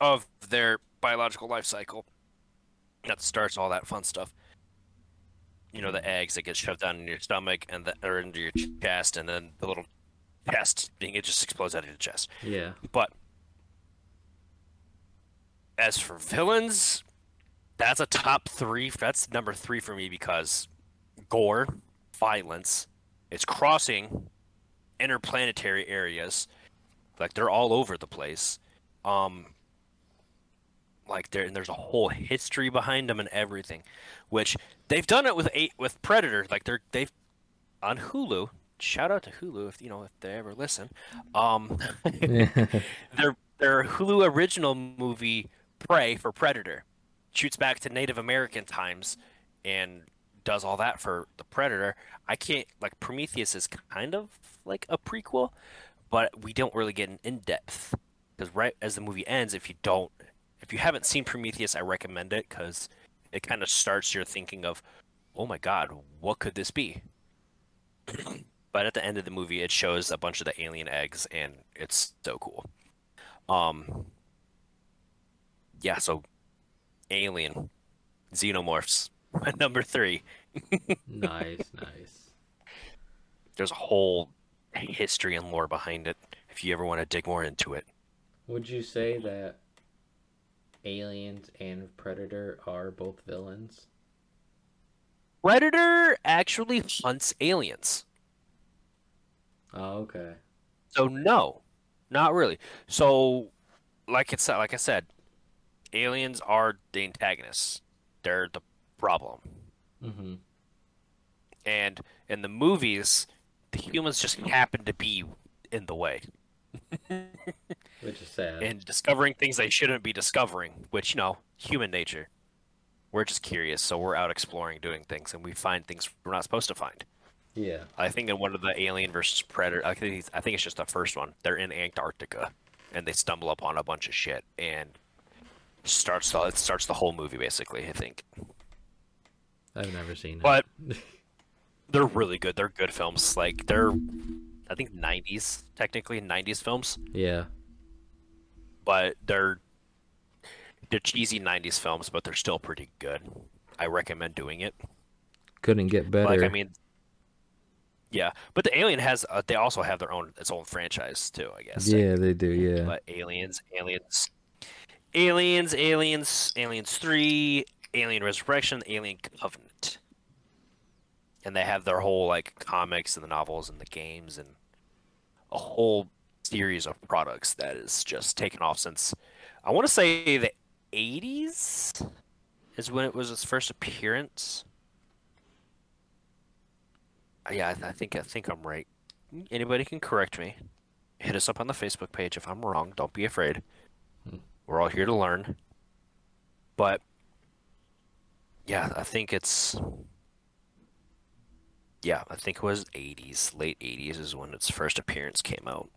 of their biological life cycle that starts all that fun stuff. You know, the eggs that get shoved down in your stomach and the, or into your chest, and then the little chest thing it just explodes out of your chest. Yeah. But as for villains, that's a top three. That's number three for me because gore, violence, it's crossing interplanetary areas. Like they're all over the place. Um, like there, and there's a whole history behind them and everything, which they've done it with eight with Predator. Like they're they've on Hulu. Shout out to Hulu if you know if they ever listen. Um, their their Hulu original movie Prey for Predator shoots back to Native American times and does all that for the Predator. I can't like Prometheus is kind of like a prequel, but we don't really get an in depth because right as the movie ends, if you don't, if you haven't seen Prometheus, I recommend it because it kind of starts your thinking of, oh my god, what could this be? but at the end of the movie, it shows a bunch of the alien eggs, and it's so cool. Um, yeah, so alien xenomorphs, number three. nice, nice. There's a whole history and lore behind it. If you ever want to dig more into it, Would you say that aliens and Predator are both villains? Predator actually hunts aliens. Oh, okay. So no, not really. So, like it's like I said, aliens are the antagonists. They're the problem. Mm-hmm. And in the movies, the humans just happen to be in the way Which is sad. and discovering things they shouldn't be discovering. Which you know, human nature. We're just curious, so we're out exploring, doing things, and we find things we're not supposed to find. yeah. I think in one of the Alien versus Predator, I think it's, I think it's just the first one. They're in Antarctica, and they stumble upon a bunch of shit, and starts the, it starts the whole movie basically. I think, I've never seen it. but they're really good. They're good films. Like they're, I think '90s technically '90s films, yeah. but they're they're cheesy '90s films, but they're still pretty good. I recommend doing it. Couldn't get better. Like I mean, yeah, but the Alien has uh, they also have their own its own franchise too. I guess. yeah, they do. Yeah. But Aliens, Aliens, Aliens, Aliens, Aliens Three, Alien Resurrection, Alien Covenant, and they have their whole like comics and the novels and the games and a whole series of products that is just taken off since I want to say the '80s is when it was its first appearance. Uh, Yeah, I, I think I think I'm right. Anybody can correct me. hit us up on the Facebook page if I'm wrong. Don't be afraid. We're all here to learn. But yeah, I think it's yeah, I think it was 80s, late 80s is when its first appearance came out.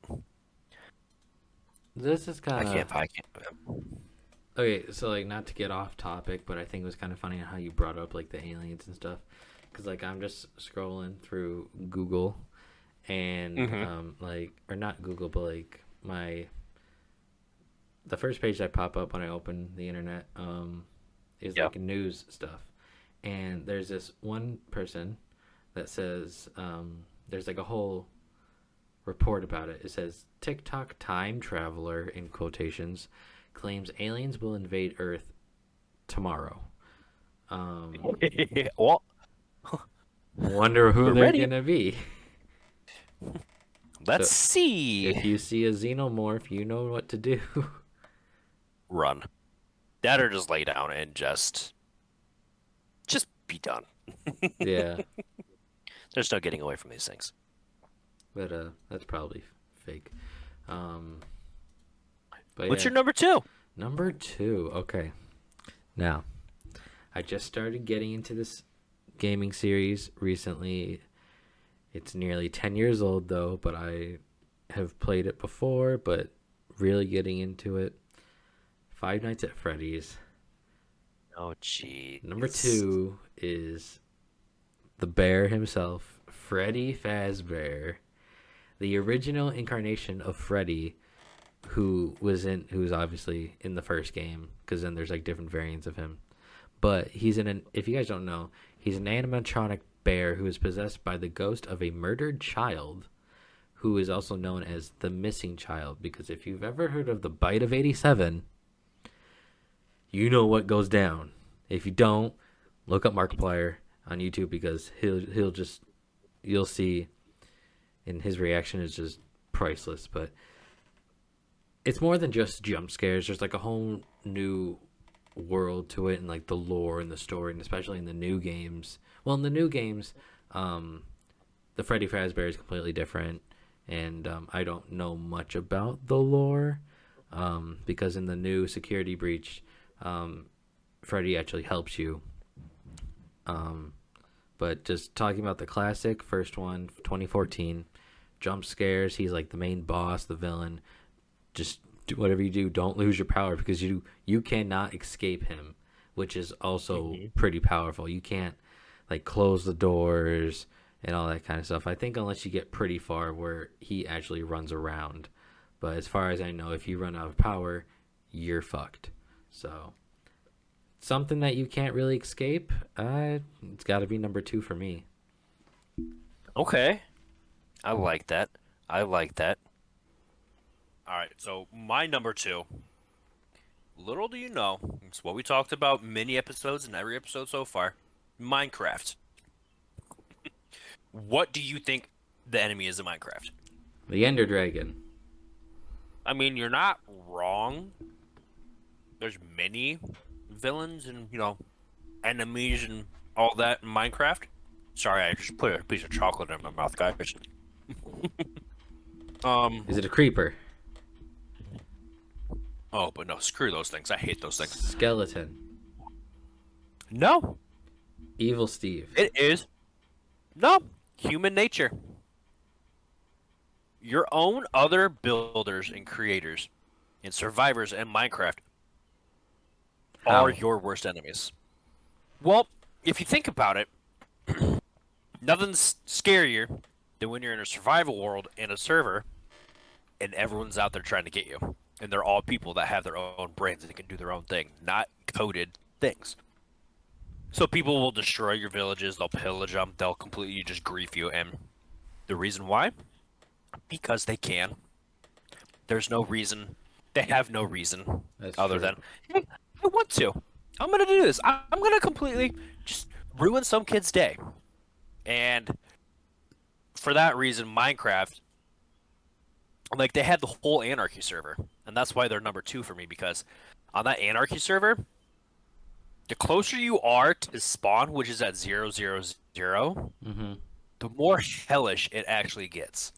This is kind of I can't I can't Okay, so like not to get off topic, but I think it was kind of funny how you brought up like the aliens and stuff, because like I'm just scrolling through Google, and Mhm. um like or not Google, but like my the first page that pop up when I open the internet um is Yeah. like news stuff, and there's this one person that says um there's like a whole report about it. It says TikTok time traveler in quotations claims aliens will invade Earth tomorrow. Um, well, wonder who We're they're ready. gonna be. let's So, see. If you see a xenomorph, you know what to do. Run. That or just lay down and just just be done. yeah, There's no getting away from these things. but uh, that's probably fake. Um, but What's yeah. your number two? Number two. Okay. Now, I just started getting into this gaming series recently. It's nearly 10 years old, though, but I have played it before, but really getting into it. Five Nights at Freddy's. Oh, gee. Number two is the bear himself, Freddy Fazbear, the original incarnation of Freddy, who was in, who's obviously in the first game, because then there's like different variants of him. But he's in an, if you guys don't know, he's an animatronic bear who is possessed by the ghost of a murdered child, who is also known as the missing child. Because if you've ever heard of the Bite of '87, you know what goes down. If you don't, look up Markiplier on YouTube because he'll he'll just you'll see and his reaction is just priceless, but it's more than just jump scares. There's like a whole new world to it and like the lore and the story and especially in the new games. Well, in the new games, um the Freddy Fazbear is completely different and um, I don't know much about the lore um, because in the new security breach um, Freddy actually helps you. Um, but just talking about the classic first one, 2014, jump scares. He's like the main boss, the villain. Just do whatever you do, don't lose your power because you you cannot escape him, which is also mm-hmm. pretty powerful. You can't like close the doors and all that kind of stuff. I think unless you get pretty far where he actually runs around. But as far as I know, if you run out of power, you're fucked. So something that you can't really escape, uh, it's got to be number two for me. Okay. I like that. I like that. All right, so my number two. Little do you know, it's what we talked about many episodes and every episode so far. Minecraft. what do you think the enemy is in Minecraft? The Ender Dragon. I mean, you're not wrong. There's many villains and you know enemies and all that in Minecraft. Sorry, I just put a piece of chocolate in my mouth, guys. um. Is it a creeper? Oh, but no, screw those things. I hate those things. Skeleton. No, Evil Steve. it is. No, human nature. Your own other builders and creators and survivors in Minecraft Are um, your worst enemies. Well, if you think about it, nothing's scarier than when you're in a survival world in a server and everyone's out there trying to get you. And they're all people that have their own brains and can do their own thing, not coded things. So people will destroy your villages, they'll pillage them, they'll completely just grief you. And the reason why? Because they can. There's no reason. They have no reason That's other true. than I want to. I'm gonna do this. I- I'm gonna completely just ruin some kid's day, and for that reason, Minecraft, like they had the whole Anarchy server, and that's why they're number two for me because on that Anarchy server, the closer you are to spawn, which is at zero zero zero, Mm-hmm. the more hellish it actually gets.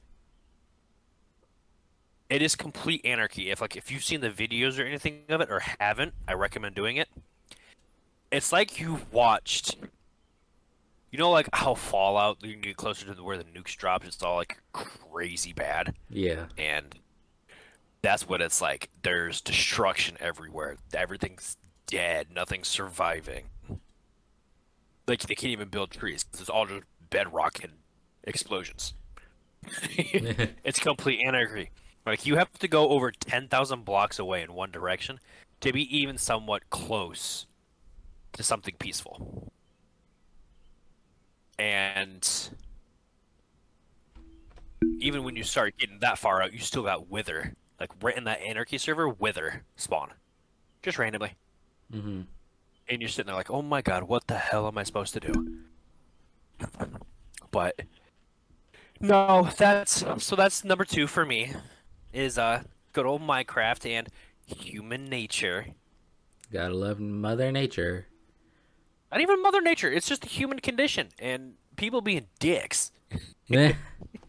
It is complete anarchy. If like if you've seen the videos or anything of it or haven't, I recommend doing it. It's like you've watched you know like how Fallout you can get closer to where the nukes drop, it's all like crazy bad. Yeah. And that's what it's like. There's destruction everywhere. Everything's dead, nothing's surviving. Like they can't even build trees. it's all just bedrock and explosions. it's complete anarchy. Like you have to go over ten thousand blocks away in one direction to be even somewhat close to something peaceful. And even when you start getting that far out, you still got Wither. Like right in that anarchy server, Wither spawn. Just randomly. Mm-hmm. And you're sitting there like, oh my god, what the hell am I supposed to do? But no, that's so that's number two for me. Is uh good old Minecraft and human nature. Gotta love Mother Nature. Not even Mother Nature, it's just the human condition and people being dicks.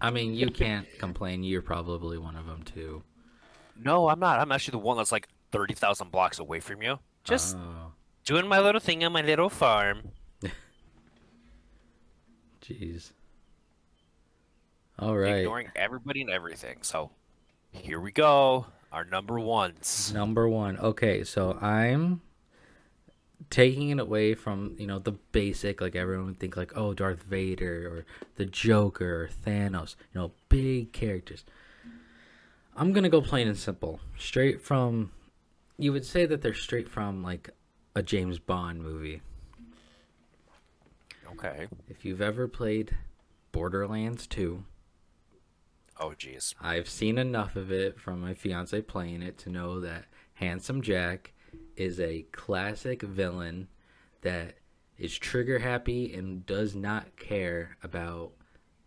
I mean, you can't complain. You're probably one of them too. No, I'm not. I'm actually the one that's like thirty thousand blocks away from you. Just Oh, doing my little thing on my little farm. jeez. All right. ignoring everybody and everything. So here we go. Our number ones. Number one. Okay, so I'm taking it away from you know the basic like everyone would think like oh Darth Vader or the Joker or Thanos you know big characters. I'm gonna go plain and simple, straight from. You would say that they're straight from like a James Bond movie. Okay. If you've ever played Borderlands 2, Oh jeez. I've seen enough of it from my fiance playing it to know that Handsome Jack is a classic villain that is trigger happy and does not care about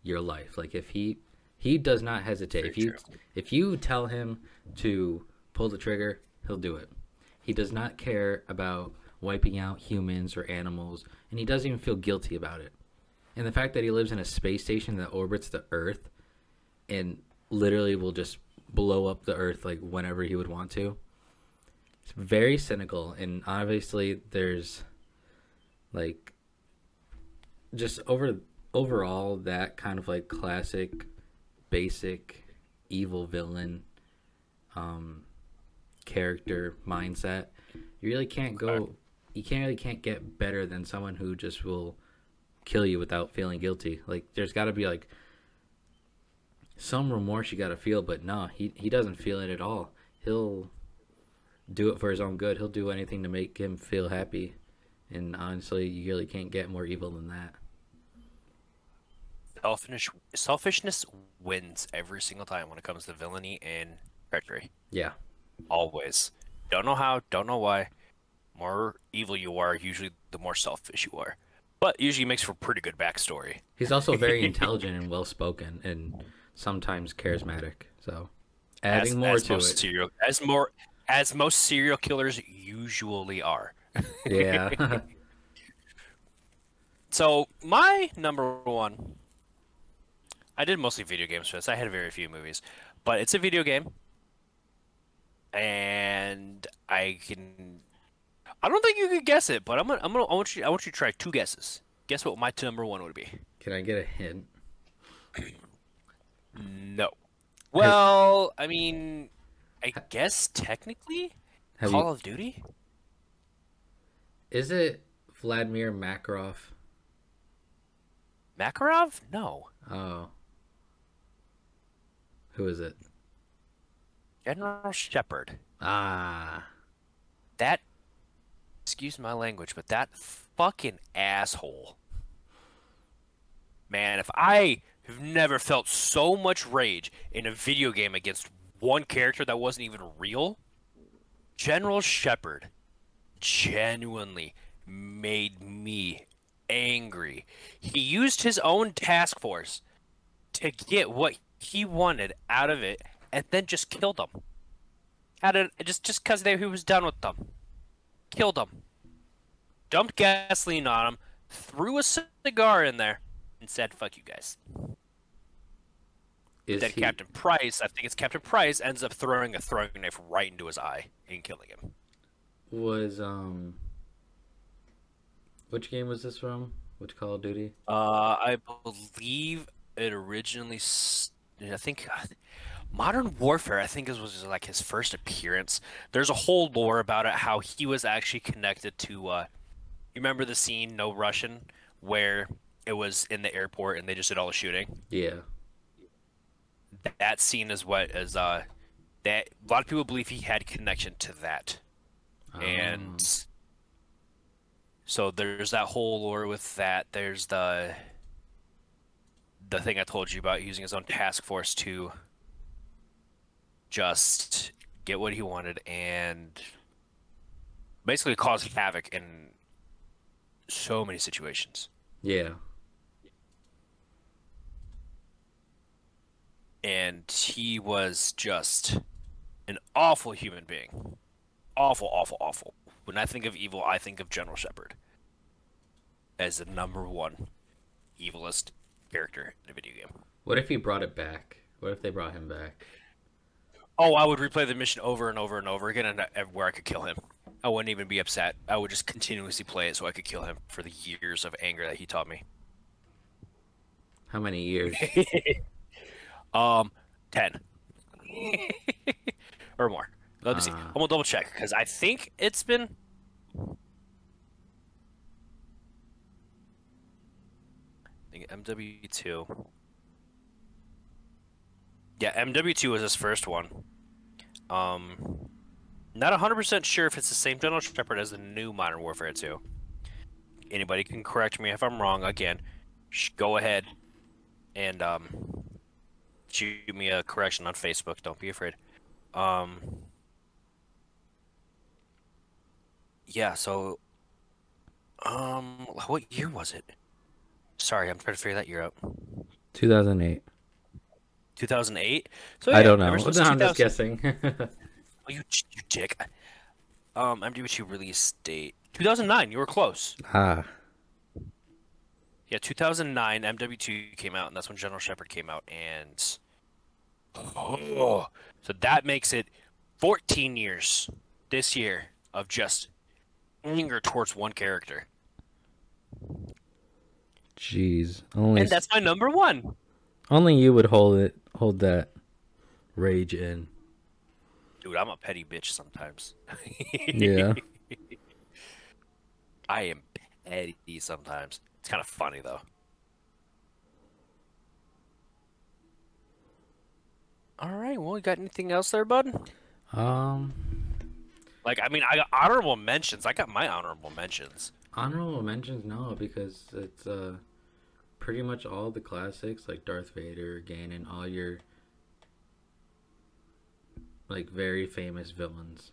your life. Like if he he does not hesitate. Very if you true. if you tell him to pull the trigger, he'll do it. He does not care about wiping out humans or animals, and he doesn't even feel guilty about it. And the fact that he lives in a space station that orbits the Earth and literally will just blow up the earth like whenever he would want to. It's very cynical and obviously there's like just over overall that kind of like classic basic evil villain um character mindset. You really can't go you can't really can't get better than someone who just will kill you without feeling guilty. Like there's got to be like some remorse you got to feel, but no, he he doesn't feel it at all. He'll do it for his own good. He'll do anything to make him feel happy. And honestly, you really can't get more evil than that. Selfish selfishness wins every single time when it comes to villainy and treachery. Yeah. Always. Don't know how, don't know why. More evil you are, usually the more selfish you are. But usually makes for a pretty good backstory. He's also very intelligent and well spoken and sometimes charismatic. So adding as, more as to it. Serial, as more as most serial killers usually are. yeah. So my number one, I did mostly video games for this. I had very few movies, but it's a video game, and I can. I don't think you could guess it, but I'm gonna. I'm gonna. I want you. I want you to try two guesses. Guess what my number one would be? Can I get a hint? No. Well, I mean, I guess technically, Have Call you, of Duty. is it Vladimir Makarov? Makarov? No. Oh. Who is it? General Shepherd. Ah. that excuse my language, but that fucking asshole. Man, if I have never felt so much rage in a video game against one character that wasn't even real, General Shepherd genuinely made me angry. He used his own task force to get what he wanted out of it and then just killed them. Out of just just because he was done with them, killed them, dumped gasoline on them, threw a cigar in there, and said, "Fuck you guys." Is then he, Captain Price, I think it's Captain Price, ends up throwing a throwing knife right into his eye and killing him. was um which game was this from? Which Call of Duty? Uh, I believe it originally. I think Modern Warfare. I think this was like his first appearance. There's a whole lore about it. How he was actually connected to. Uh, you remember the scene, No Russian, where it was in the airport and they just did all the shooting. Yeah. That scene is what is uh, that a lot of people believe he had connection to that. and Um, so there's that whole lore with that. There's the the thing I told you about using his own task force to just get what he wanted and basically cause havoc in so many situations. yeah. And he was just an awful human being. Awful, awful, awful. When I think of evil, I think of General Shepherd as the number one evilest character in a video game. What if he brought it back? What if they brought him back? Oh, I would replay the mission over and over and over again, and uh, where I could kill him. I wouldn't even be upset. I would just continuously play it so I could kill him for the years of anger that he taught me. How many years? Um, ten or more. Let me see. Ah. I'm gonna double check because I think it's been. I think MW two. Yeah, MW two was his first one. Um, not hundred percent sure if it's the same General Shepherd as the new Modern Warfare two. Anybody can correct me if I'm wrong. Again, sh- go ahead and um, shoot me a correction on Facebook. Don't be afraid. Um, yeah. So, um, what year was it? Sorry, I'm trying to figure that year out. 2008. 2008. So I don't know. No, I'm just guessing. Oh, you, you dick. Um, MW2 release date 2009. You were close. ah, Yeah, 2009. MW2 came out, and that's when General Shepherd came out, and oh, so that makes it 14 years this year of just anger towards one character, jeez. Only and that's my number one. only you would hold it, hold that rage in. Dude, I'm a petty bitch sometimes. Yeah. I am petty sometimes. It's kind of funny though. All right. Well, you got anything else there, bud? Um, Like, I mean, I got honorable mentions. I got my honorable mentions. Honorable mentions, no, because it's uh pretty much all the classics like Darth Vader, Ganon, all your like very famous villains.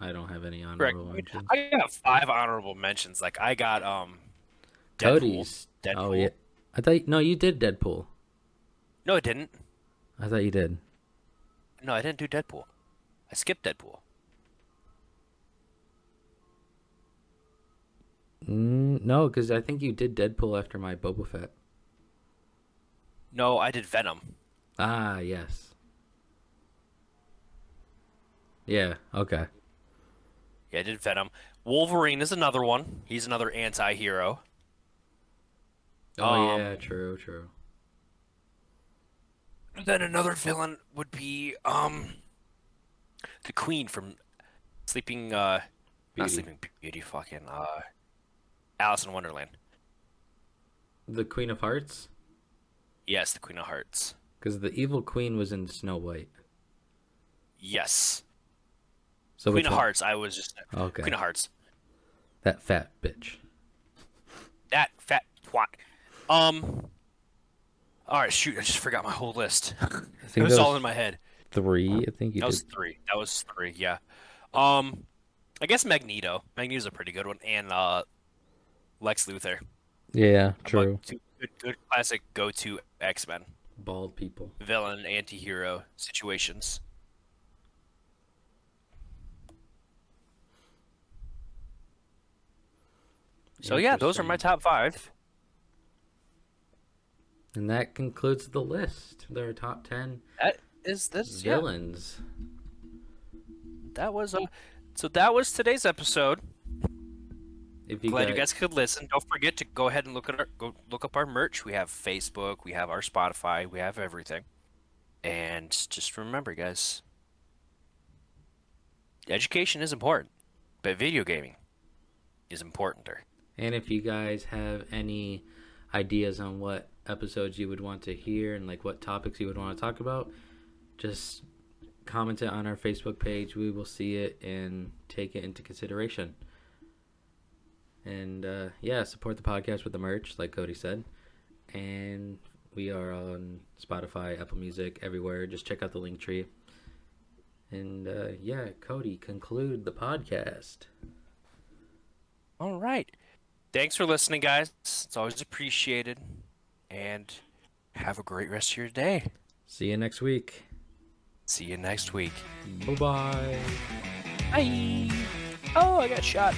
I don't have any Correct. honorable mentions. I got five honorable mentions. Like, I got um, Deadpool. Codie's. Deadpool. oh yeah. I thought no, you did Deadpool. No, I didn't. I thought you did. No, I didn't do Deadpool. I skipped Deadpool. Mm, no, because I think you did Deadpool after my Boba Fett. No, I did Venom. Ah, yes. Yeah. Okay. Yeah, I did Venom. Wolverine is another one. He's another anti-hero. Oh Um, yeah, true, true. Then another villain would be um the Queen from Sleeping uh not Beauty. Sleeping Beauty fucking uh Alice in Wonderland. The Queen of Hearts, Yes, the Queen of Hearts. Because the evil queen was in Snow White. Yes. So Queen of one? Hearts, I was just Okay. Queen of Hearts. That fat bitch. That fat twat. Um Alright, shoot, I just forgot my whole list. I think it think was all in my head. three. I think you That was three. That was three, yeah. Um I guess Magneto. Magneto's a pretty good one. And uh Lex Luthor. Yeah, But true. two good, good classic go-to X-Men bald people. villain anti-hero situations. So yeah, those are my top five. And that concludes the list. There are top 10 That is this yeah. That was uh, so that was today's episode. If you Glad guys, you guys could listen. Don't forget to go ahead and look at our go look up our merch. We have Facebook, we have our Spotify, we have everything. And just remember, guys, education is important, but video gaming is importanter. And if you guys have any ideas on what episodes you would want to hear and like what topics you would want to talk about, just comment it on our Facebook page. We will see it and take it into consideration. And uh, yeah, support the podcast with the merch, like Codie said. And we are on Spotify, Apple Music, everywhere. Just check out the Linktree. And uh, yeah, Codie, conclude the podcast. All right. Thanks for listening, guys. It's always appreciated. And have a great rest of your day. See you next week. See you next week. Bye bye. Bye. Oh, I got shot.